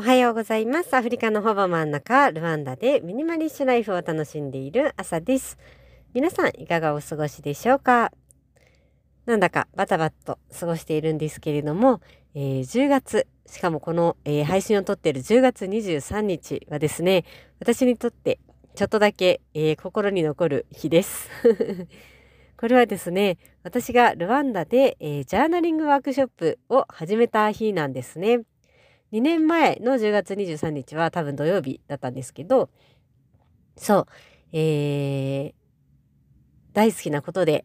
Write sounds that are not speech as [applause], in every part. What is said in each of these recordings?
おはようございます。アフリカのほぼ真ん中、ルワンダでミニマリッシュライフを楽しんでいる朝です。皆さん、いかがお過ごしでしょうか？なんだかバタバタと過ごしているんですけれども、えー10月、しかもこの、えー配信を撮っている10月23日はですね、私にとってちょっとだけ、えー心に残る日です。[laughs] これはですね、私がルワンダで、えジャーナリングワークショップを始めた日なんですね。2年前の10月23日は多分土曜日だったんですけど、そう、えー、大好きなことで、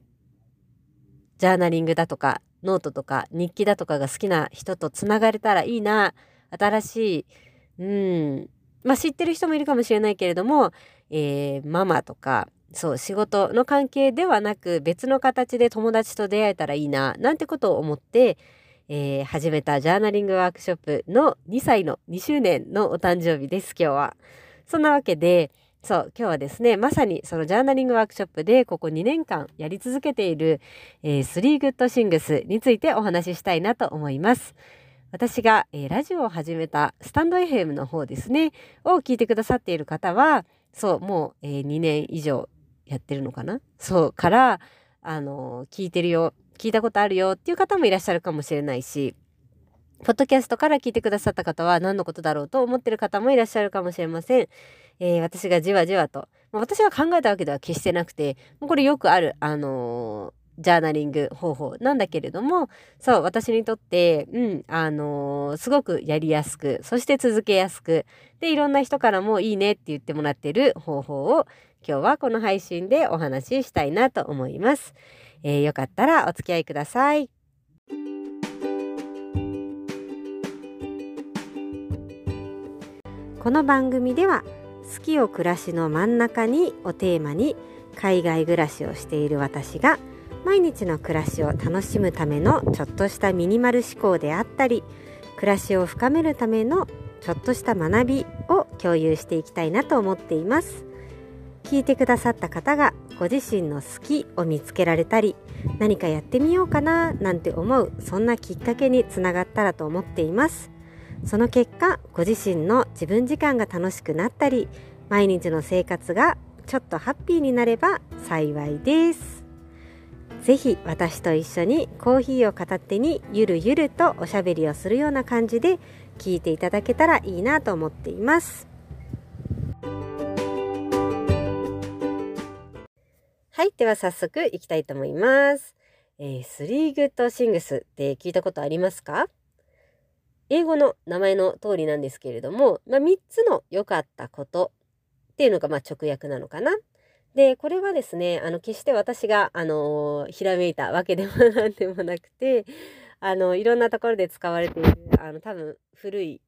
ジャーナリングだとか、ノートとか、日記だとかが好きな人とつながれたらいいな、新しい、うん、まあ知ってる人もいるかもしれないけれども、えー、ママとか、そう、仕事の関係ではなく別の形で友達と出会えたらいいな、なんてことを思って、えー始めたジャーナリングワークショップの2歳の2周年のお誕生日です、今日は。そんなわけで、そう、今日はですね、まさにそのジャーナリングワークショップでここ2年間やり続けている、えー、3 Good Things についてお話ししたいなと思います。私が、えーラジオを始めたスタンド FM の方ですね、を聞いてくださっている方は、そう、もう、えー2年以上やってるのかな？そう、から、あのー聞いてるよ、聞いたことあるよっていう方もいらっしゃるかもしれないし、ポッドキャストから聞いてくださった方は何のことだろうと思ってる方もいらっしゃるかもしれません。えー私がじわじわと、まあ私が考えたわけでは決してなくて、もうこれよくある、あのージャーナリング方法なんだけれども、そう、私にとって、うん、あのーすごくやりやすく、そして続けやすく、で、いろんな人からもいいねって言ってもらってる方法を、今日はこの配信でお話ししたいなと思います。えーよかったらお付き合いください。この番組では「好きを暮らしの真ん中に」をテーマに海外暮らしをしている私が毎日の暮らしを楽しむためのちょっとしたミニマル思考であったり暮らしを深めるためのちょっとした学びを共有していきたいなと思っています聞いてくださった方がご自身の好きを見つけられたり何かやってみようかななんて思うそんなきっかけにつながったらと思っています。その結果ご自身の自分時間が楽しくなったり毎日の生活がちょっとハッピーになれば幸いです。ぜひ私と一緒にコーヒーを片手にゆるゆるとおしゃべりをするような感じで聞いていただけたらいいなと思っています。はいでは早速いきたいと思います、えー、3 Good Things って聞いたことありますか？英語の名前の通りなんですけれども、まあ、3つの良かったことっていうのがまあ直訳なのかな？で、これはですね、あの、決して私が、あのーひらめいたわけでもなんでもなくて、あの、いろんなところで使われている、あの、多分古い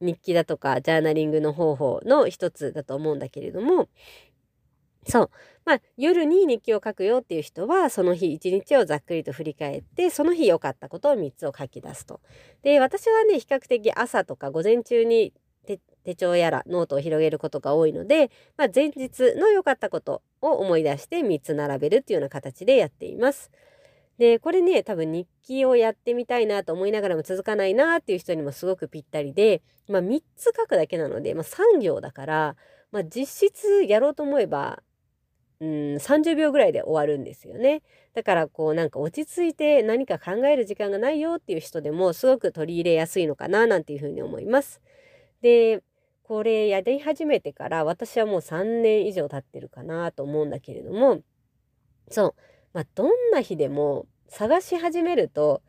日記だとか、ジャーナリングの方法の一つだと思うんだけれども、そう。まあ、夜に日記を書くよっていう人は、その日一日をざっくりと振り返って、その日良かったことを3つを書き出すと。で、私はね、比較的朝とか午前中に手帳やらノートを広げることが多いので、まあ、前日の良かったことを思い出して3つ並べるっていうような形でやっています。で、これね、多分日記をやってみたいなと思いながらも続かないなっていう人にもすごくぴったりで、まあ、3つ書くだけなので、まあ、3行だから、まあ、実質やろうと思えば、うん、30秒ぐらいで終わるんですよね。だからこうなんか落ち着いて何か考える時間がないよっていう人でもすごく取り入れやすいのかななんていうふうに思います。で、これやり始めてから私はもう3年以上経ってるかなと思うんだけれども、そう、まあ、どんな日でも探し始めると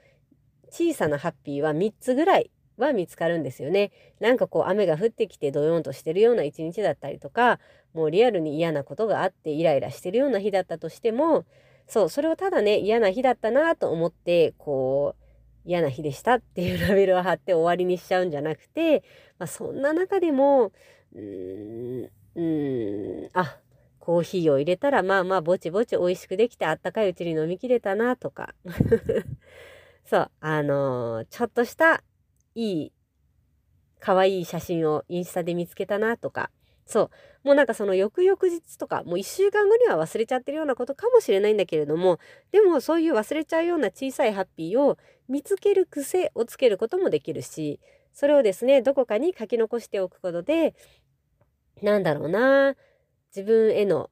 小さなハッピーは3つぐらいは見つかるんですよね。なんかこう雨が降ってきてドヨンとしてるような一日だったりとか、もうリアルに嫌なことがあってイライラしてるような日だったとしても、そう、それをただね、嫌な日だったなと思って、こう、嫌な日でしたっていうラベルを貼って終わりにしちゃうんじゃなくて、まあ、そんな中でも、うーん、うーん、あ、コーヒーを入れたらまあまあぼちぼち美味しくできてあったかいうちに飲みきれたなとか。[laughs] そう、あのーちょっとしたいい、可愛い写真をインスタで見つけたなとか。そう。もうなんかその翌々日とか、もう一週間後には忘れちゃってるようなことかもしれないんだけれども、でもそういう忘れちゃうような小さいハッピーを見つける癖をつけることもできるし、それをですねどこかに書き残しておくことでなんだろうな自分への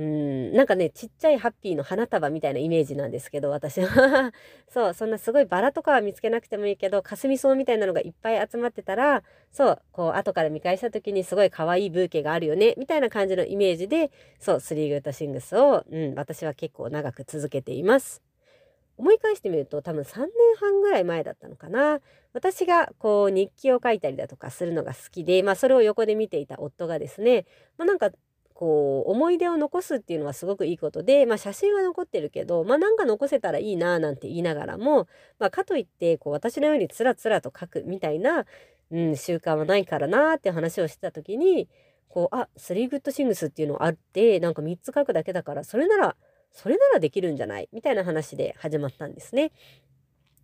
うん、なんかね、ちっちゃいハッピーの花束みたいなイメージなんですけど、私は。[laughs] そう、そんなすごいバラとかは見つけなくてもいいけど、かすみ草みたいなのがいっぱい集まってたら、そう、こう、後から見返した時にすごい可愛いブーケがあるよね、みたいな感じのイメージで、そう、スリーグッドシングスを、うん、私は結構長く続けています。思い返してみると多分3年半ぐらい前だったのかな。私がこう日記を書いたりだとかするのが好きで、まあ、それを横で見ていた夫がですね、まあ、なんかこう思い出を残すっていうのはすごくいいことで、まあ、写真は残ってるけど、まあ、なんか残せたらいいななんて言いながらも、まあ、かといってこう私のようにつらつらと書くみたいな、うん、習慣はないからなって話をしてた時にこうあスリーグッドシングスっていうのあってなんか3つ書くだけだからそれならそれならできるんじゃない？みたいな話で始まったんですね。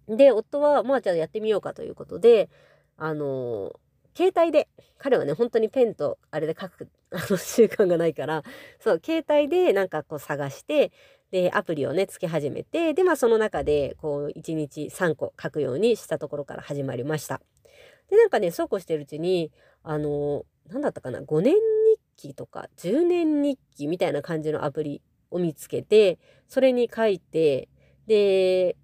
で夫はまあじゃあやってみようかということであの携帯で彼はね本当にペンとあれで書く [laughs] あの習慣がないからそう携帯でなんかこう探してでアプリをねつけ始めてでまあその中でこう1日3個書くようにしたところから始まりました。でなんかねそうこうしてるうちにあの何だったかな5年日記とか10年日記みたいな感じのアプリを見つけてそれに書いてで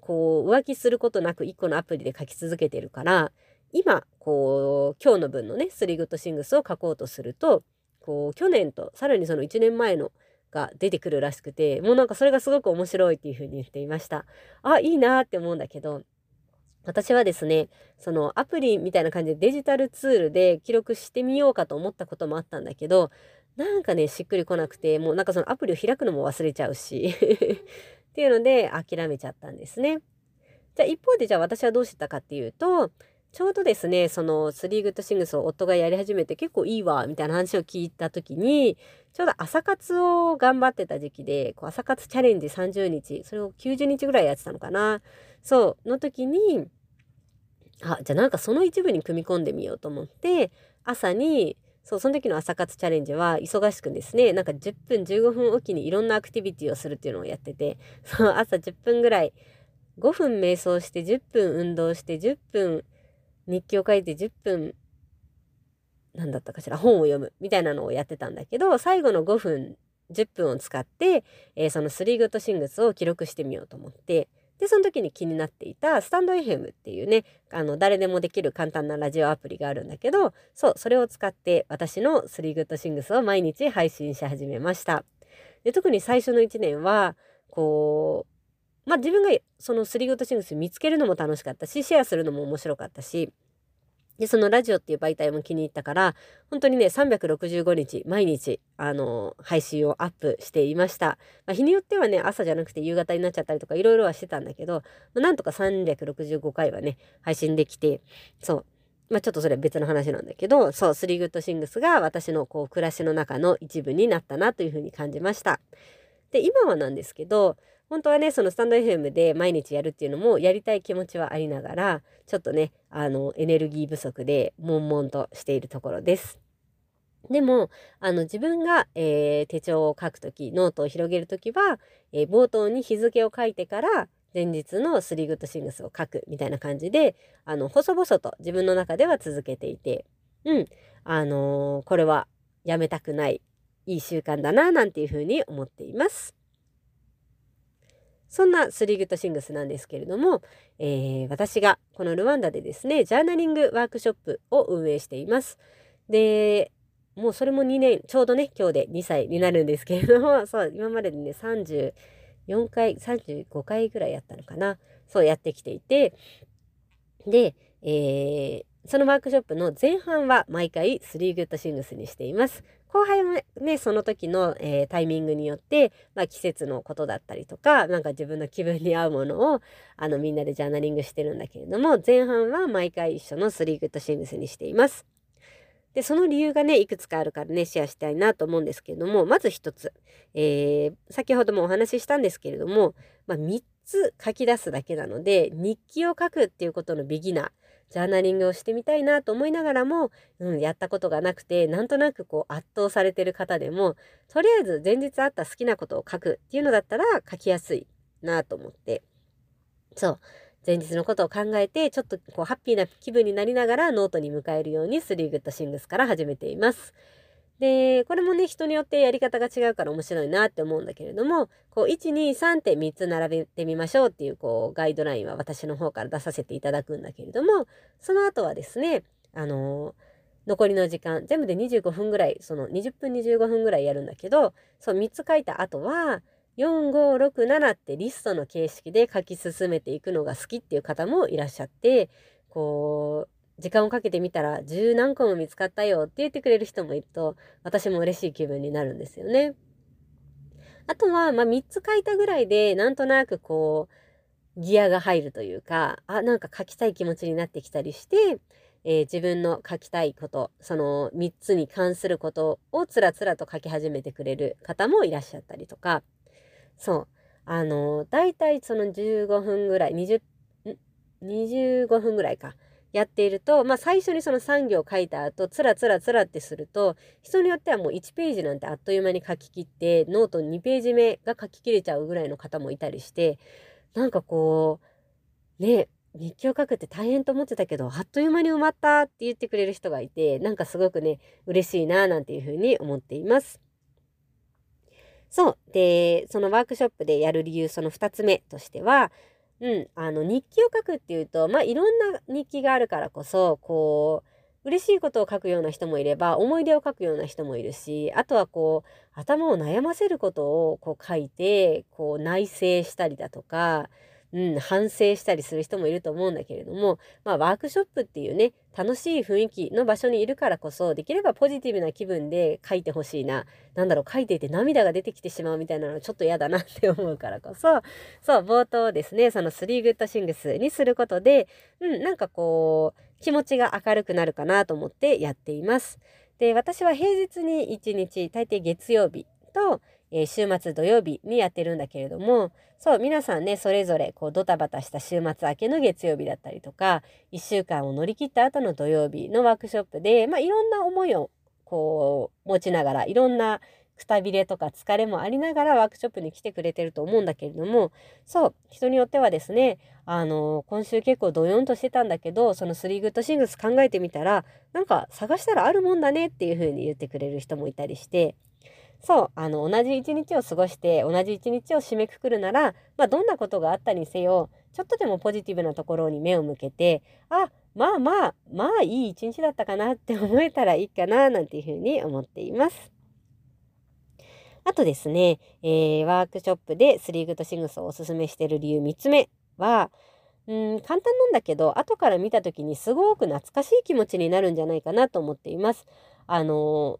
こう浮気することなく1個のアプリで書き続けてるから今こう今日の分のねスリーグッドシングスを書こうとするとこう去年とさらにその1年前のが出てくるらしくてもうなんかそれがすごく面白いっていう風に言っていましたあいいなって思うんだけど私はですねそのアプリみたいな感じでデジタルツールで記録してみようかと思ったこともあったんだけどなんかねしっくりこなくてもうなんかそのアプリを開くのも忘れちゃうしっていうので諦めちゃったんですね。じゃあ一方でじゃあ私はどうしてたかっていうとちょうどですね、そのスリーグッドシングスを夫がやり始めて結構いいわ、みたいな話を聞いた時に、ちょうど朝活を頑張ってた時期で、こう朝活チャレンジ30日、それを90日ぐらいやってたのかな。そう、の時に、あ、じゃあなんかその一部に組み込んでみようと思って、朝に、そう、その時の朝活チャレンジは忙しくですね、なんか10分15分おきにいろんなアクティビティをするっていうのをやってて、そう、朝10分ぐらい、5分瞑想して10分運動して10分日記を書いて10分何だったかしら本を読むみたいなのをやってたんだけど最後の5分10分を使って、えー、そのスリーグッドシングスを記録してみようと思ってでその時に気になっていたスタンド FM っていうねあの誰でもできる簡単なラジオアプリがあるんだけどそうそれを使って私のスリーグッドシングスを毎日配信し始めました。で特に最初の1年はこうまあ自分がそのスリーグッドシングス見つけるのも楽しかったし、シェアするのも面白かったし、で、そのラジオっていう媒体も気に入ったから、本当にね、365日、毎日、あの、配信をアップしていました。まあ、日によってはね、朝じゃなくて夕方になっちゃったりとか、いろいろはしてたんだけど、まあ、なんとか365回はね、配信できて、そう。まあ、ちょっとそれは別の話なんだけど、そう、 three good things が私のこう、暮らしの中の一部になったなというふうに感じました。で、今はなんですけど、本当はねそのスタンド FM で毎日やるっていうのもやりたい気持ちはありながらちょっとねあのエネルギー不足で悶々としているところです。でもあの自分が、えー、手帳を書く時ノートを広げる時は、えー、冒頭に日付を書いてから前日のスリーグッドシングスを書くみたいな感じであの細々と自分の中では続けていてうんあのー、これはやめたくないいい習慣だななんていうふうに思っています。そんなスリーグッドシングスなんですけれども、えー、私がこのルワンダでですね、ジャーナリングワークショップを運営しています。で、もうそれも2年、ちょうどね、今日で2歳になるんですけれども、[laughs] そう、今まででね、34回、35回ぐらいやったのかな。そうやってきていて、で、えー、そのワークショップの前半は毎回3 good things にしています。後半もね、その時の、えー、タイミングによって、まあ、季節のことだったりとか、なんか自分の気分に合うものを、あの、みんなでジャーナリングしてるんだけれども、前半は毎回一緒の3 good things にしています。で、その理由がね、いくつかあるからね、シェアしたいなと思うんですけれども、まず一つ、えー、先ほどもお話ししたんですけれども、まあ、3つ書き出すだけなので、日記を書くっていうことのビギナー、ジャーナリングをしてみたいなと思いながらも、うん、やったことがなくて、なんとなくこう圧倒されてる方でも、とりあえず前日あった好きなことを書くっていうのだったら書きやすいなと思って。そう。前日のことを考えて、ちょっとこうハッピーな気分になりながらノートに向かえるように3 Good Things から始めています。で、これもね、人によってやり方が違うから面白いなって思うんだけれども、こう、1、2、3って3つ並べてみましょうっていう、こう、ガイドラインは私の方から出させていただくんだけれども、その後はですね、あの残りの時間、全部で25分ぐらい、その20分25分ぐらいやるんだけど、そう、3つ書いた後は、4、5、6、7ってリストの形式で書き進めていくのが好きっていう方もいらっしゃって、こう、時間をかけてみたら十何個も見つかったよって言ってくれる人もいると私も嬉しい気分になるんですよね。あとは、まあ、3つ書いたぐらいでなんとなくこうギアが入るというかあなんか書きたい気持ちになってきたりして、えー、自分の書きたいことその3つに関することをつらつらと書き始めてくれる方もいらっしゃったりとか。そう。あのだいたいその15分ぐらい20 25分ぐらいか。やっていると、まあ、最初にその3行書いた後つらつらつらってすると人によってはもう1ページなんてあっという間に書き切ってノート2ページ目が書き切れちゃうぐらいの方もいたりしてなんかこうね日記を書くって大変と思ってたけどあっという間に埋まったって言ってくれる人がいてなんかすごくね嬉しいななんていうふうに思っています。そう。で、そのワークショップでやる理由その2つ目としてはうん、あの日記を書くっていうとまあいろんな日記があるからこそこう嬉しいことを書くような人もいれば思い出を書くような人もいるしあとはこう頭を悩ませることをこう書いてこう内省したりだとかうん、反省したりする人もいると思うんだけれども、まあ、ワークショップっていうね楽しい雰囲気の場所にいるからこそできればポジティブな気分で書いてほしいな何だろう書いていて涙が出てきてしまうみたいなのちょっと嫌だなって思うからこそそう冒頭ですねその3グッドシングスにすることで、うん、なんかこう気持ちが明るくなるかなと思ってやっています。で私は平日に1日大抵月曜日とえー、週末土曜日にやってるんだけれどもそう皆さんねそれぞれこうドタバタした週末明けの月曜日だったりとか1週間を乗り切った後の土曜日のワークショップで、まあ、いろんな思いをこう持ちながらいろんなくたびれとか疲れもありながらワークショップに来てくれてると思うんだけれどもそう人によってはですねあの今週結構ドヨンとしてたんだけどそのスリーグッドシングス考えてみたらなんか探したらあるもんだねっていう風に言ってくれる人もいたりしてそう、あの、同じ一日を過ごして、同じ一日を締めくくるなら、まあ、どんなことがあったにせよ、ちょっとでもポジティブなところに目を向けて、あ、まあまあ、まあいい一日だったかなって思えたらいいかな、なんていうふうに思っています。あとですね、えー、ワークショップでスリーグッドシングスをおすすめしている理由3つ目は、うん、簡単なんだけど、後から見た時にすごく懐かしい気持ちになるんじゃないかなと思っています。あの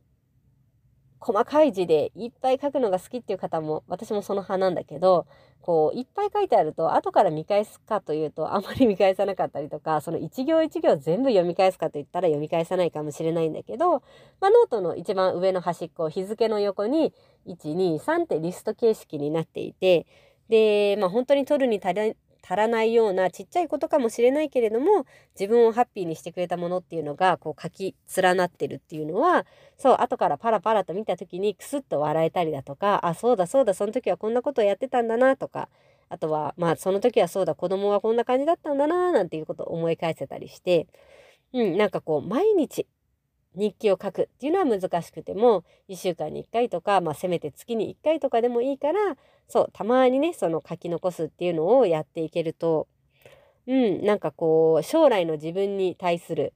細かい字でいっぱい書くのが好きっていう方も私もその派なんだけどこういっぱい書いてあると後から見返すかというとあまり見返さなかったりとかその一行一行全部読み返すかといったら読み返さないかもしれないんだけど、まあ、ノートの一番上の端っこ日付の横に123ってリスト形式になっていてで、まあ、本当に取るに足足らないようなちっちゃいことかもしれないけれども自分をハッピーにしてくれたものっていうのがこう書き連なってるっていうのはそう後からパラパラと見た時にクスッと笑えたりだとかあそうだそうだその時はこんなことをやってたんだなとかあとはまあその時はそうだ子供はこんな感じだったんだななんていうことを思い返せたりしてうんなんかこう毎日日記を書くっていうのは難しくても1週間に1回とか、まあ、せめて月に1回とかでもいいからそうたまにねその書き残すっていうのをやっていけるとうんなんかこう将来の自分に対する、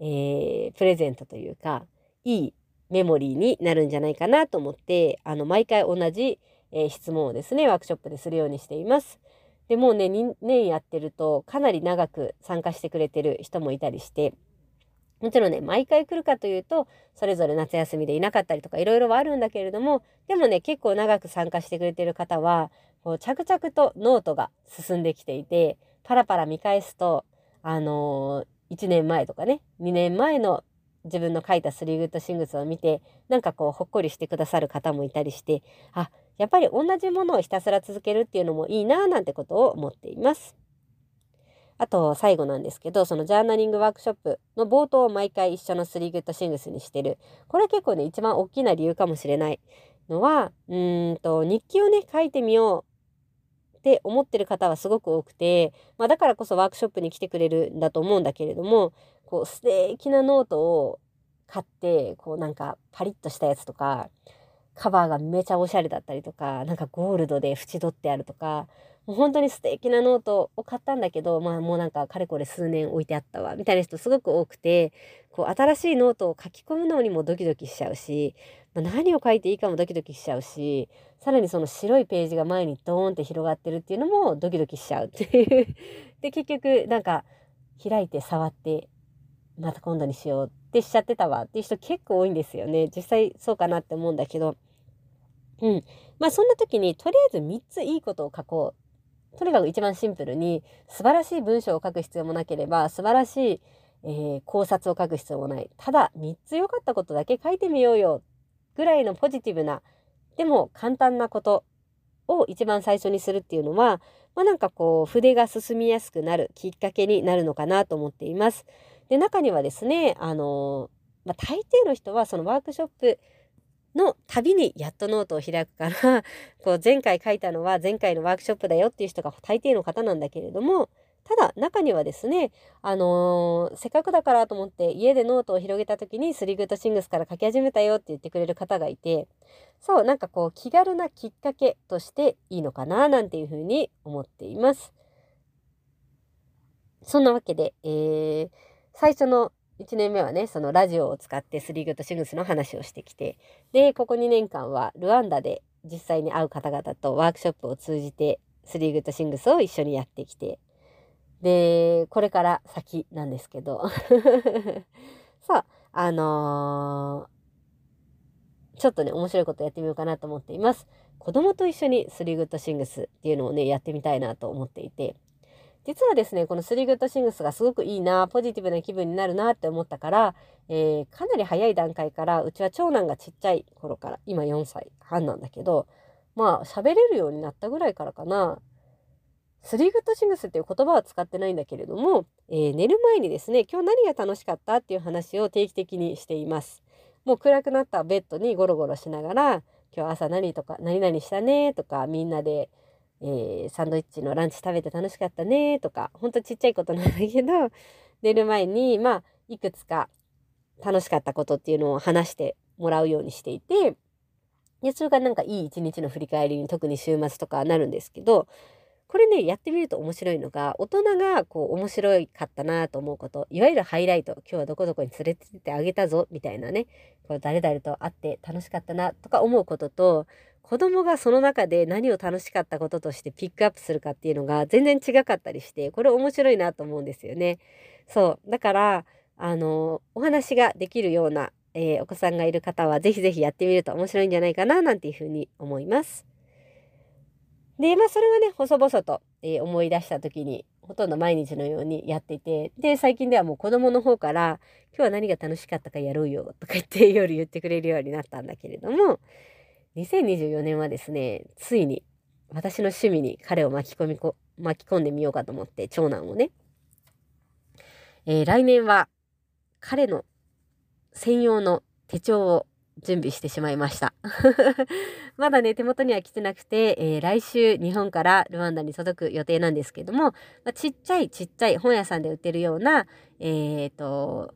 えー、プレゼントというかいいメモリーになるんじゃないかなと思ってあの毎回同じ、えー、質問をですねワークショップでするようにしています。でもうね2年やってるとかなり長く参加してくれてる人もいたりしてもちろんね、毎回来るかというと、それぞれ夏休みでいなかったりとかいろいろはあるんだけれども、でもね、結構長く参加してくれてる方は、こう着々とノートが進んできていて、パラパラ見返すと、あのー、1年前とかね、2年前の自分の書いた three good things を見て、なんかこう、ほっこりしてくださる方もいたりして、あ、やっぱり同じものをひたすら続けるっていうのもいいなぁなんてことを思っています。あと最後なんですけど、そのジャーナリングワークショップの冒頭を毎回一緒の three good things にしてる。これ結構ね、一番大きな理由かもしれないのは、うんと、日記をね、書いてみようって思ってる方はすごく多くて、まあ、だからこそワークショップに来てくれるんだと思うんだけれどもこう素敵なノートを買ってこうなんかパリッとしたやつとかカバーがめちゃおしゃれだったりとかなんかゴールドで縁取ってあるとか本当に素敵なノートを買ったんだけどまあもうなんかかれこれ数年置いてあったわみたいな人すごく多くてこう新しいノートを書き込むのにもドキドキしちゃうし、まあ、何を書いていいかもドキドキしちゃうしさらにその白いページが前にドーンって広がってるっていうのもドキドキしちゃうっていう。[laughs] で結局なんか開いて触ってまた今度にしようってしちゃってたわっていう人結構多いんですよね。実際そうかなって思うんだけど。うん。まあそんな時にとりあえず3ついいことを書こうとにかく一番シンプルに素晴らしい文章を書く必要もなければ素晴らしい、えー、考察を書く必要もないただ3つ良かったことだけ書いてみようよぐらいのポジティブなでも簡単なことを一番最初にするっていうのは、まあ、なんかこう筆が進みやすくなるきっかけになるのかなと思っています。で中にはですねあのまあ、大抵の人はそのワークショップの度にやっとノートを開くから [laughs] こう前回書いたのは前回のワークショップだよっていう人が大抵の方なんだけれどもただ中にはですね、あのー、せっかくだからと思って家でノートを広げた時に three good things から書き始めたよって言ってくれる方がいてそうなんかこう気軽なきっかけとしていいのかななんていうふうに思っています。そんなわけで、えー、最初の1年目はねそのラジオを使ってスリーグッドシングスの話をしてきてでここ2年間はルワンダで実際に会う方々とワークショップを通じてスリーグッドシングスを一緒にやってきてでこれから先なんですけど。[laughs] さああのー、ちょっとね面白いことやってみようかなと思っています。子供と一緒にスリーグッドシングスっていうのをねやってみたいなと思っていて。実はですね、このスリーグッドシングスがすごくいいな、ポジティブな気分になるなって思ったから、えー、かなり早い段階から、うちは長男がちっちゃい頃から、今4歳半なんだけど、まあ喋れるようになったぐらいからかな、スリーグッドシングスっていう言葉は使ってないんだけれども、えー、寝る前にですね、今日何が楽しかったっていう話を定期的にしています。もう暗くなったベッドにゴロゴロしながら、今日朝何とか、何々したねとか、みんなでえー、サンドイッチのランチ食べて楽しかったねとかほんとちっちゃいことなんだけど [laughs] 寝る前にまあいくつか楽しかったことっていうのを話してもらうようにしていてでそれがなんかいい一日の振り返りに特に週末とかなるんですけどこれねやってみると面白いのが大人がこう面白かったなと思うこといわゆるハイライト今日はどこどこに連れてってあげたぞみたいなねこう誰々と会って楽しかったなとか思うことと子供がその中で何を楽しかったこととしてピックアップするかっていうのが全然違かったりしてこれ面白いなと思うんですよね。そうだからあのお話ができるような、えー、お子さんがいる方はぜひぜひやってみると面白いんじゃないかななんていうふうに思います。でまあそれはね細々と、えー、思い出した時にほとんど毎日のようにやっていてで最近ではもう子供の方から「今日は何が楽しかったかやろうよ」とか言って夜言ってくれるようになったんだけれども2024年はですね、ついに私の趣味に彼を巻き込みこ、巻き込んでみようかと思って、長男をね。えー、来年は彼の専用の手帳を準備してしまいました。[laughs] まだね、手元には来てなくて、えー、来週日本からルワンダに届く予定なんですけども、まあ、ちっちゃいちっちゃい本屋さんで売ってるような、えっ、ー、と、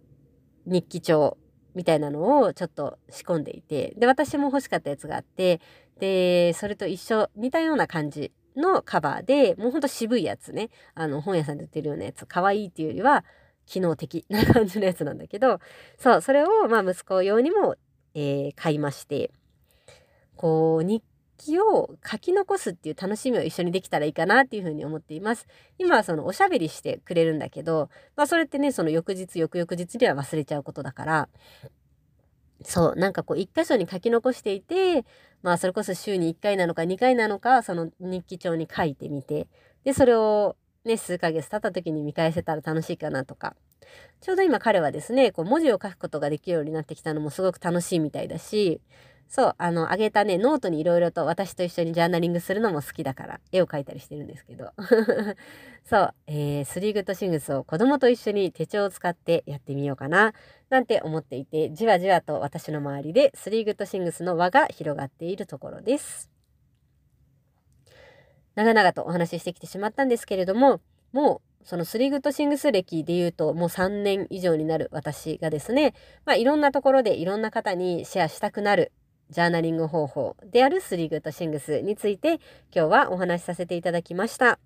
日記帳みたいなのをちょっと仕込んでいてで私も欲しかったやつがあってでそれと一緒似たような感じのカバーでもうほんと渋いやつね。あの本屋さんで売ってるようなやつ。可愛いっていうよりは機能的な感じのやつなんだけどそうそれをまあ息子用にも、えー、買いまして。こう日記を書き残すっていう楽しみを一緒にできたらいいかなっていうふうに思っています。今はそのおしゃべりしてくれるんだけど、まあそれってね、その翌日、翌々日には忘れちゃうことだから、そう、なんかこう一箇所に書き残していて、まあそれこそ週に1回なのか2回なのか、その日記帳に書いてみて、で、それをね、数ヶ月経った時に見返せたら楽しいかなとか。ちょうど今彼はですね、こう文字を書くことができるようになってきたのもすごく楽しいみたいだし、そう、あの、あげたね、ノートにいろいろと私と一緒にジャーナリングするのも好きだから、絵を描いたりしてるんですけど。[laughs] そう、えー、 three good things を子供と一緒に手帳を使ってやってみようかな、なんて思っていて、じわじわと私の周りで three good things の輪が広がっているところです。長々とお話ししてきてしまったんですけれども、もうその three good things 歴で言うともう3年以上になる私がですね、まあ、いろんなところでいろんな方にシェアしたくなるジャーナリング方法である three good things について今日はお話しさせていただきました。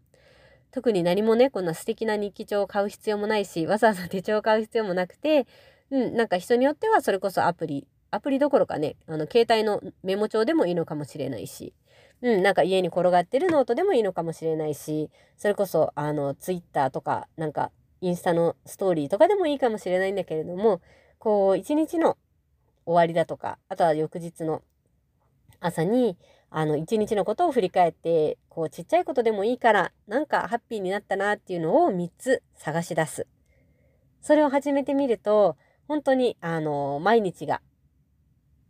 特に何もね、こんな素敵な日記帳を買う必要もないし、わざわざ手帳を買う必要もなくて、うん、なんか人によってはそれこそアプリ、アプリどころかね、あの、携帯のメモ帳でもいいのかもしれないし、うん、なんか家に転がってるノートでもいいのかもしれないし、それこそ、あの、ツイッターとか、なんか、インスタのストーリーとかでもいいかもしれないんだけれども、こう、一日の終わりだとか、あとは翌日の朝に、あの、一日のことを振り返って、こう、ちっちゃいことでもいいから、なんかハッピーになったなっていうのを3つ探し出す。それを始めてみると、本当に、あの、毎日が、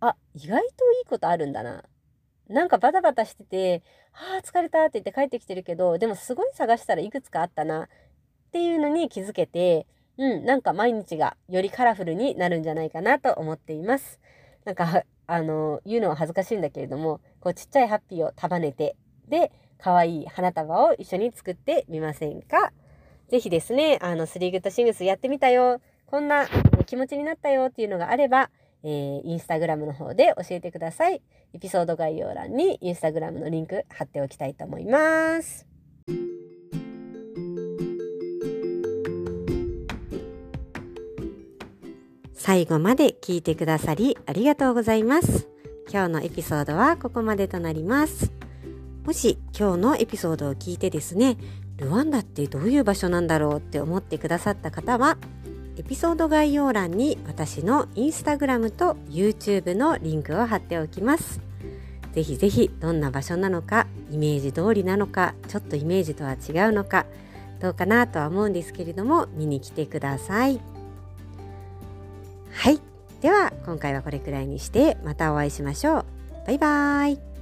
あ、意外といいことあるんだな。なんかバタバタしてて、ああ、疲れたって言って帰ってきてるけど、でもすごい探したらいくつかあったなっていうのに気づけて、うん、なんか毎日がよりカラフルになるんじゃないかなと思っています。なんか、あの、言うのは恥ずかしいんだけれども、こうちっちゃいハッピーを束ねて、で、可愛い花束を一緒に作ってみませんか？ぜひですね、あの、スリーグッドシングスやってみたよ、こんな気持ちになったよっていうのがあれば、えー、インスタグラムの方で教えてください。エピソード概要欄にインスタグラムのリンク貼っておきたいと思います。最後まで聞いてくださりありがとうございます。今日のエピソードはここまでとなります。もし今日のエピソードを聞いてですね、ルワンダってどういう場所なんだろうって思ってくださった方は、エピソード概要欄に私のインスタグラムと YouTube のリンクを貼っておきます。ぜひぜひどんな場所なのか、イメージ通りなのか、ちょっとイメージとは違うのか、どうかなとは思うんですけれども、見に来てください。はい。では、今回はこれくらいにして、またお会いしましょう。バイバーイ。